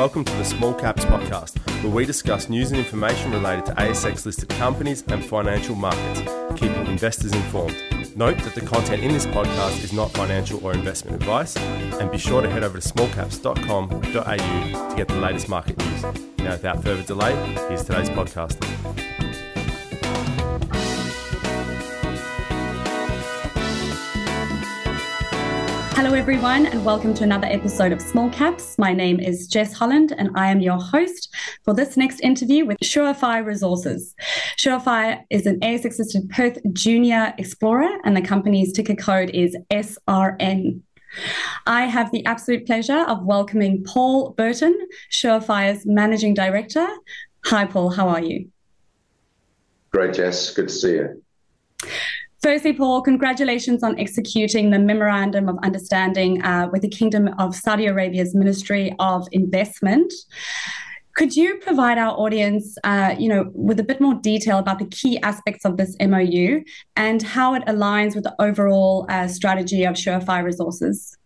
Welcome to the Small Caps Podcast, where we discuss news and information related to ASX listed companies and financial markets, keeping investors informed. Note that the content in this podcast is not financial or investment advice, and be sure to head over to smallcaps.com.au to get the latest market news. Now, without further delay, here's today's podcast. Hello, everyone, and welcome to another episode of Small Caps. My name is Jess Holland, and I am your host for this next interview with Surefire Resources. Surefire is an ASX listed Perth junior explorer, and the company's ticker code is SRN. I have the absolute pleasure of welcoming Paul Burton, Surefire's Managing Director. Hi, Paul, how are you? Great, Jess. Good to see you. Firstly, Paul, congratulations on executing the Memorandum of Understanding uh, with the Kingdom of Saudi Arabia's Ministry of Investment. Could you provide our audience, uh, you know, with a bit more detail about the key aspects of this MOU and how it aligns with the overall uh, strategy of Surefire Resources?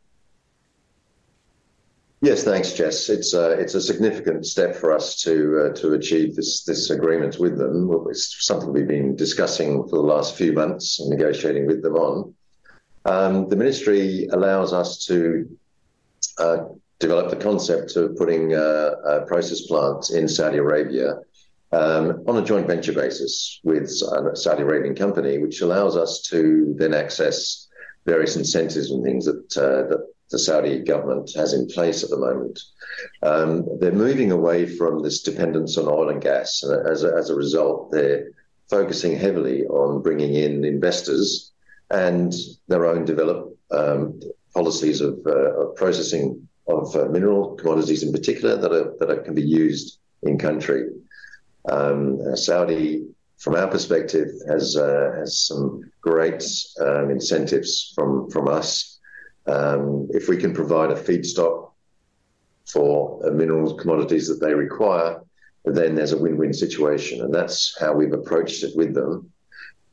Yes, thanks, Jess. It's a, it's a significant step for us to uh, to achieve this this agreement with them. It's something we've been discussing for the last few months and negotiating with them on. Um, the ministry allows us to uh, develop the concept of putting uh, a process plant in Saudi Arabia um, on a joint venture basis with a Saudi Arabian company, which allows us to then access various incentives and things that uh, that the Saudi government has in place at the moment. Um, they're moving away from this dependence on oil and gas. And as a, as a result, they're focusing heavily on bringing in investors and their own developed um, policies of, uh, of, processing of uh, mineral commodities in particular that, are, that are, can be used in country. Um, Saudi, from our perspective, has, uh, has some great um, incentives from, from us um, if we can provide a feedstock for uh, minerals commodities that they require, then there's a win-win situation, and that's how we've approached it with them.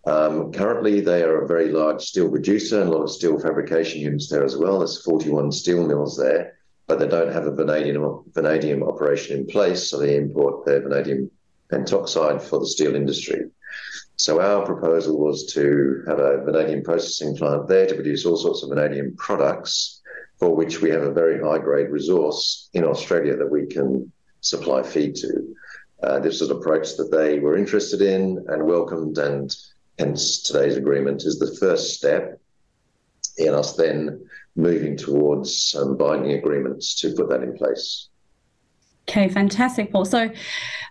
Um, currently, they are a very large steel producer and a lot of steel fabrication units there as well. There's 41 steel mills there, but they don't have a vanadium vanadium operation in place, so they import their vanadium pentoxide for the steel industry. So our proposal was to have a vanadium processing plant there to produce all sorts of vanadium products for which we have a very high grade resource in Australia that we can supply feed to. Uh, this was an approach that they were interested in and welcomed, and hence today's agreement is the first step in us then moving towards some binding agreements to put that in place. Okay, fantastic, Paul. So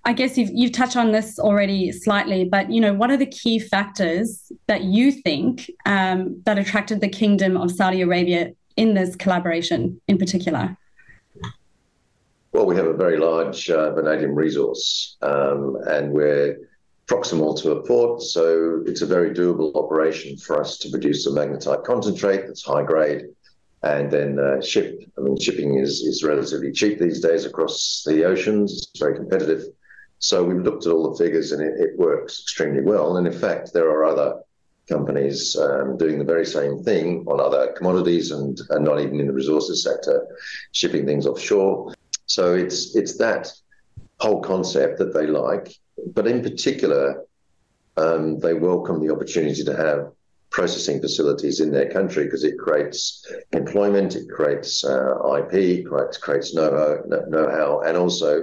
I guess you've, you've touched on this already slightly, but you know, what are the key factors that you think um, that attracted the Kingdom of Saudi Arabia in this collaboration in particular? Well, we have a very large uh, vanadium resource, um, and we're proximal to a port, so it's a very doable operation for us to produce a magnetite concentrate that's high grade and then uh, ship. I mean, shipping is, is relatively cheap these days across the oceans. It's very competitive. So we've looked at all the figures and it, it works extremely well. And in fact, there are other companies um, doing the very same thing on other commodities and, and not even in the resources sector, shipping things offshore. So it's it's that whole concept that they like, but in particular, um, they welcome the opportunity to have processing facilities in their country because it creates employment, it creates uh, IP, creates, creates know-how, know-how, and also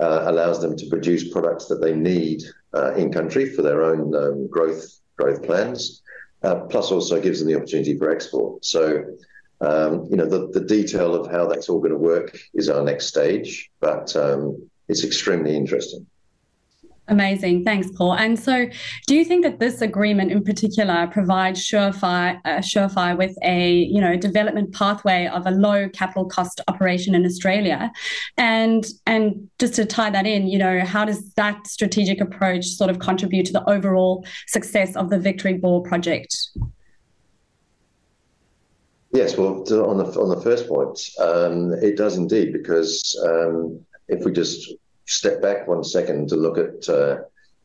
uh, allows them to produce products that they need uh, in country for their own um, growth growth plans. Uh, plus, also gives them the opportunity for export. So, um, you know, the, the detail of how that's all going to work is our next stage, but um, it's extremely interesting. Amazing. Thanks, Paul. And so, do you think that this agreement in particular provides Surefire, uh, Surefire with a you know development pathway of a low capital cost operation in Australia? And and just to tie that in, you know, how does that strategic approach sort of contribute to the overall success of the Victory Bore project? Yes, well, on the on the first point, um, it does indeed because um, if we just step back one second to look at uh,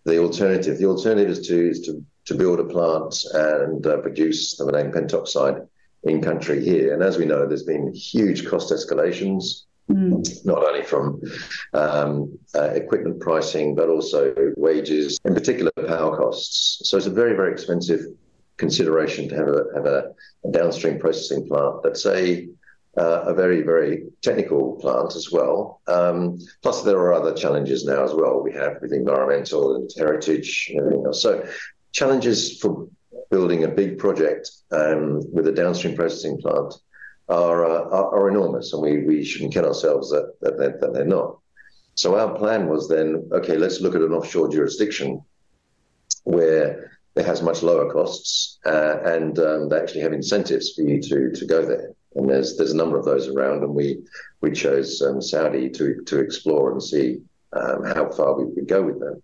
the alternative. The alternative is to is to, to build a plant and uh, produce the vanadium pentoxide in country here. And as we know, there's been huge cost escalations Mm. Not only from um, uh, equipment pricing, but also wages, in particular power costs. So it's a very, very expensive consideration to have a, have a, a downstream processing plant that's a uh, a very, very technical plant as well. Um, plus, there are other challenges now as well. We have with environmental and heritage and everything else. So, challenges for building a big project um, with a downstream processing plant are, uh, are, are, enormous, and we, we shouldn't kid ourselves that, that, they're, that they're not. So our plan was then, okay, let's look at an offshore jurisdiction where it has much lower costs uh, and um, they actually have incentives for you to to go there. And there's there's a number of those around, and we we chose um, Saudi to to explore and see um, how far we could go with them.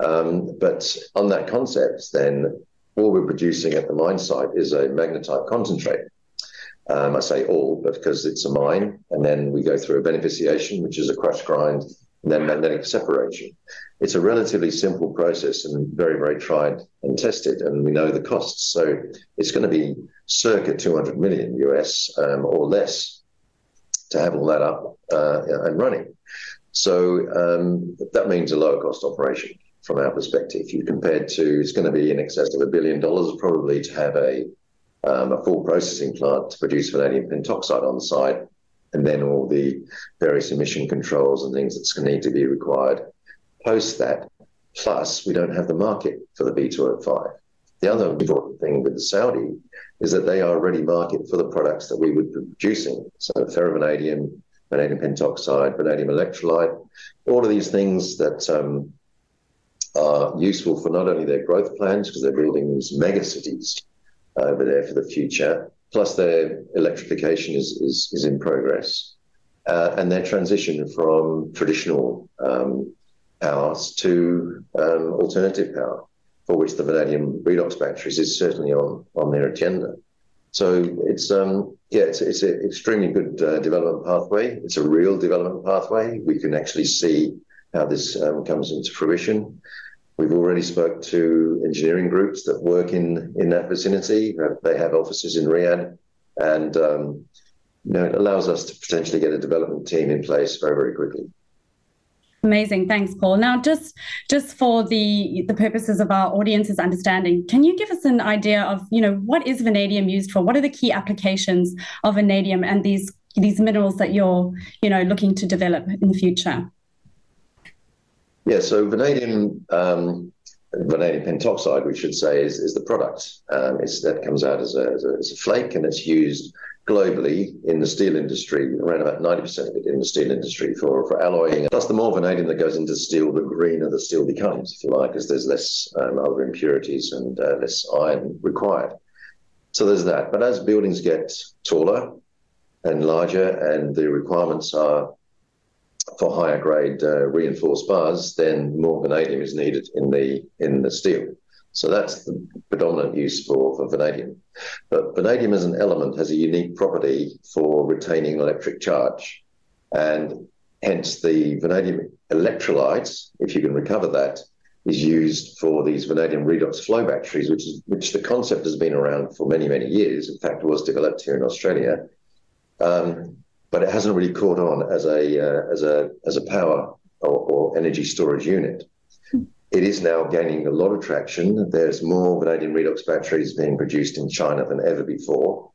Um, but on that concept, then all we're producing at the mine site is a magnetite concentrate. Um, I say all, but because it's a mine, and then we go through a beneficiation, which is a crush grind, then magnetic separation. It's a relatively simple process and very, very tried and tested, and we know the costs. So it's going to be circa 200 million US um, or less to have all that up uh, and running. So um, that means a lower cost operation from our perspective. You compared to, it's going to be in excess of a billion dollars probably to have a um, a full processing plant to produce vanadium pentoxide on site, and then all the various emission controls and things that's going to need to be required post that. Plus, we don't have the market for the V2O5. The other important thing with the Saudi is that they are ready market for the products that we would be producing. So ferrovanadium, vanadium pentoxide, vanadium electrolyte, all of these things that um, are useful for not only their growth plans because they're building these mega cities over there for the future. Plus, their electrification is is, is in progress, uh, and their transition from traditional um, powers to um, alternative power, for which the vanadium redox batteries is certainly on on their agenda. So it's um, yeah, it's it's an extremely good uh, development pathway. It's a real development pathway. We can actually see how this um, comes into fruition. We've already spoke to engineering groups that work in, in that vicinity. They have offices in Riyadh, and um, you know, it allows us to potentially get a development team in place very, very quickly. Amazing, thanks, Paul. Now, just just for the the purposes of our audience's understanding, can you give us an idea of you know what is vanadium used for? What are the key applications of vanadium and these these minerals that you're you know looking to develop in the future? Yeah, so vanadium, um, vanadium pentoxide, we should say, is, is the product. Um, it's, that comes out as a, as, a, as a flake and it's used globally in the steel industry, around about 90% of it in the steel industry for, for alloying. Plus, the more vanadium that goes into steel, the greener the steel becomes, if you like, as there's less um, other impurities and uh, less iron required. So there's that. But as buildings get taller and larger and the requirements are for higher grade uh, reinforced bars, then more vanadium is needed in the in the steel. So that's the predominant use for, for vanadium. But vanadium as an element has a unique property for retaining electric charge. And hence the vanadium electrolytes, if you can recover that, is used for these vanadium redox flow batteries, which is which the concept has been around for many, many years. In fact, was developed here in Australia. Um, but it hasn't really caught on as a uh, as a as a power or, or, energy storage unit. It is now gaining a lot of traction. There's more vanadium redox batteries being produced in China than ever before.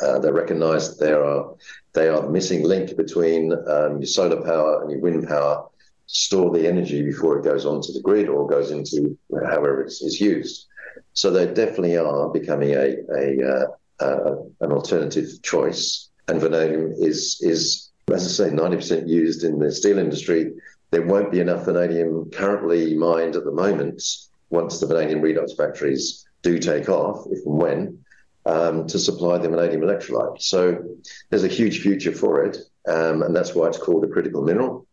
Uh, they recognise that there are they are the missing link between um, your solar power and your wind power store the energy before it goes onto the grid or goes into however it's, it's used. So they definitely are becoming a, a uh, uh, an alternative choice and vanadium is is as I say, 90% used in the steel industry. There won't be enough vanadium currently mined at the moment once the vanadium redox batteries do take off, if and when, um, to supply the vanadium electrolyte. So there's a huge future for it, um, and that's why it's called a critical mineral.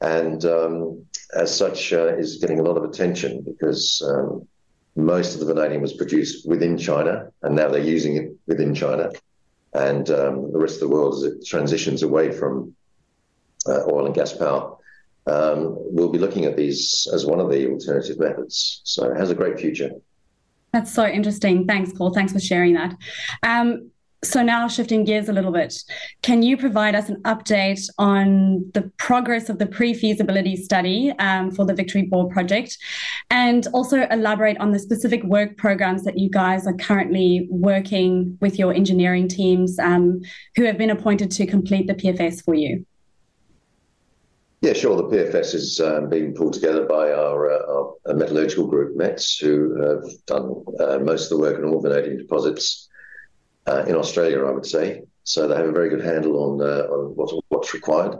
And um, as such, uh, is getting a lot of attention because um, most of the vanadium was produced within China, and now they're using it within China and um, the rest of the world as it transitions away from uh, oil and gas power. Um, we'll be looking at these as one of the alternative methods. So it has a great future. That's so interesting. Thanks, Paul. Thanks for sharing that. Um, So now shifting gears a little bit, can you provide us an update on the progress of the pre-feasibility study um, for the Victory Bore project, and also elaborate on the specific work programs that you guys are currently working with your engineering teams um, who have been appointed to complete the PFS for you? Yeah, sure. The PFS is um, being pulled together by our, uh, our metallurgical group, METS, who have done uh, most of the work on all vanadium deposits uh, in Australia, I would say. So they have a very good handle on, uh, on what, what's required.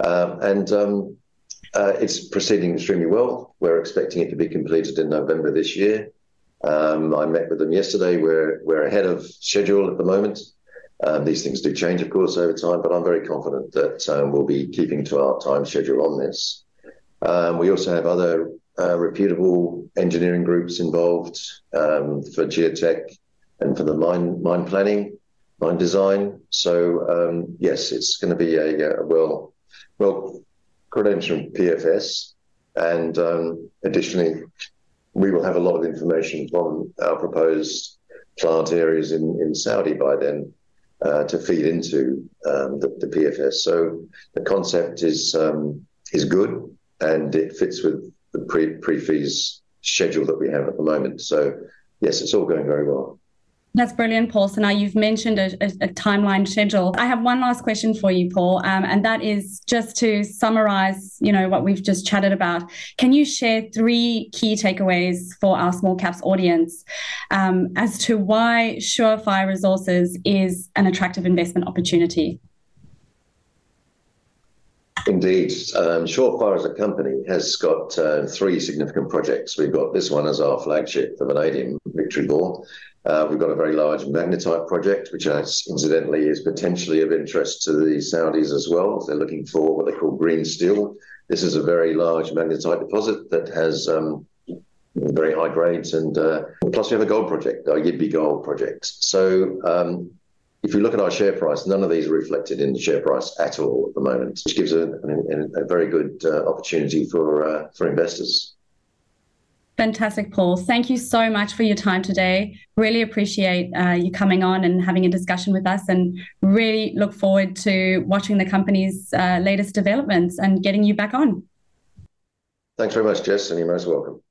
Um, and um, uh, it's proceeding extremely well. We're expecting it to be completed in November this year. Um, I met with them yesterday. We're, we're ahead of schedule at the moment. Um, these things do change, of course, over time, but I'm very confident that um, we'll be keeping to our time schedule on this. Um, we also have other uh, reputable engineering groups involved um, for geotech and for the mine mine planning, mine design. So um, yes, it's going to be a, a, well well credentialed PFS, and um, additionally, we will have a lot of information from our proposed plant areas in, in Saudi by then uh, to feed into um, the, the, PFS. So the concept is um, is good, and it fits with the pre pre fees schedule that we have at the moment. So yes, it's all going very well. That's brilliant, Paul. So now you've mentioned a, a, a, timeline schedule. I have one last question for you, Paul, um, and that is just to summarize, you know, what we've just chatted about. Can you share three key takeaways for our small caps audience um, as to why Surefire Resources is an attractive investment opportunity? Indeed. Um, Surefire as a company has got uh, three significant projects. We've got this one as our flagship, the vanadium Victory Bore. Uh, we've got a very large magnetite project, which incidentally is potentially of interest to the Saudis as well. They're looking for what they call green steel. This is a very large magnetite deposit that has um, very high grades, and uh, plus we have a gold project, our Yidby Gold project. So um, if you look at our share price, none of these are reflected in the share price at all at the moment, which gives a, very good uh, opportunity for investors. Fantastic, Paul. Thank you so much for your time today. Really appreciate uh, you coming on and having a discussion with us, and really look forward to watching the company's uh, latest developments and getting you back on. Thanks very much, Jess, and you're most welcome.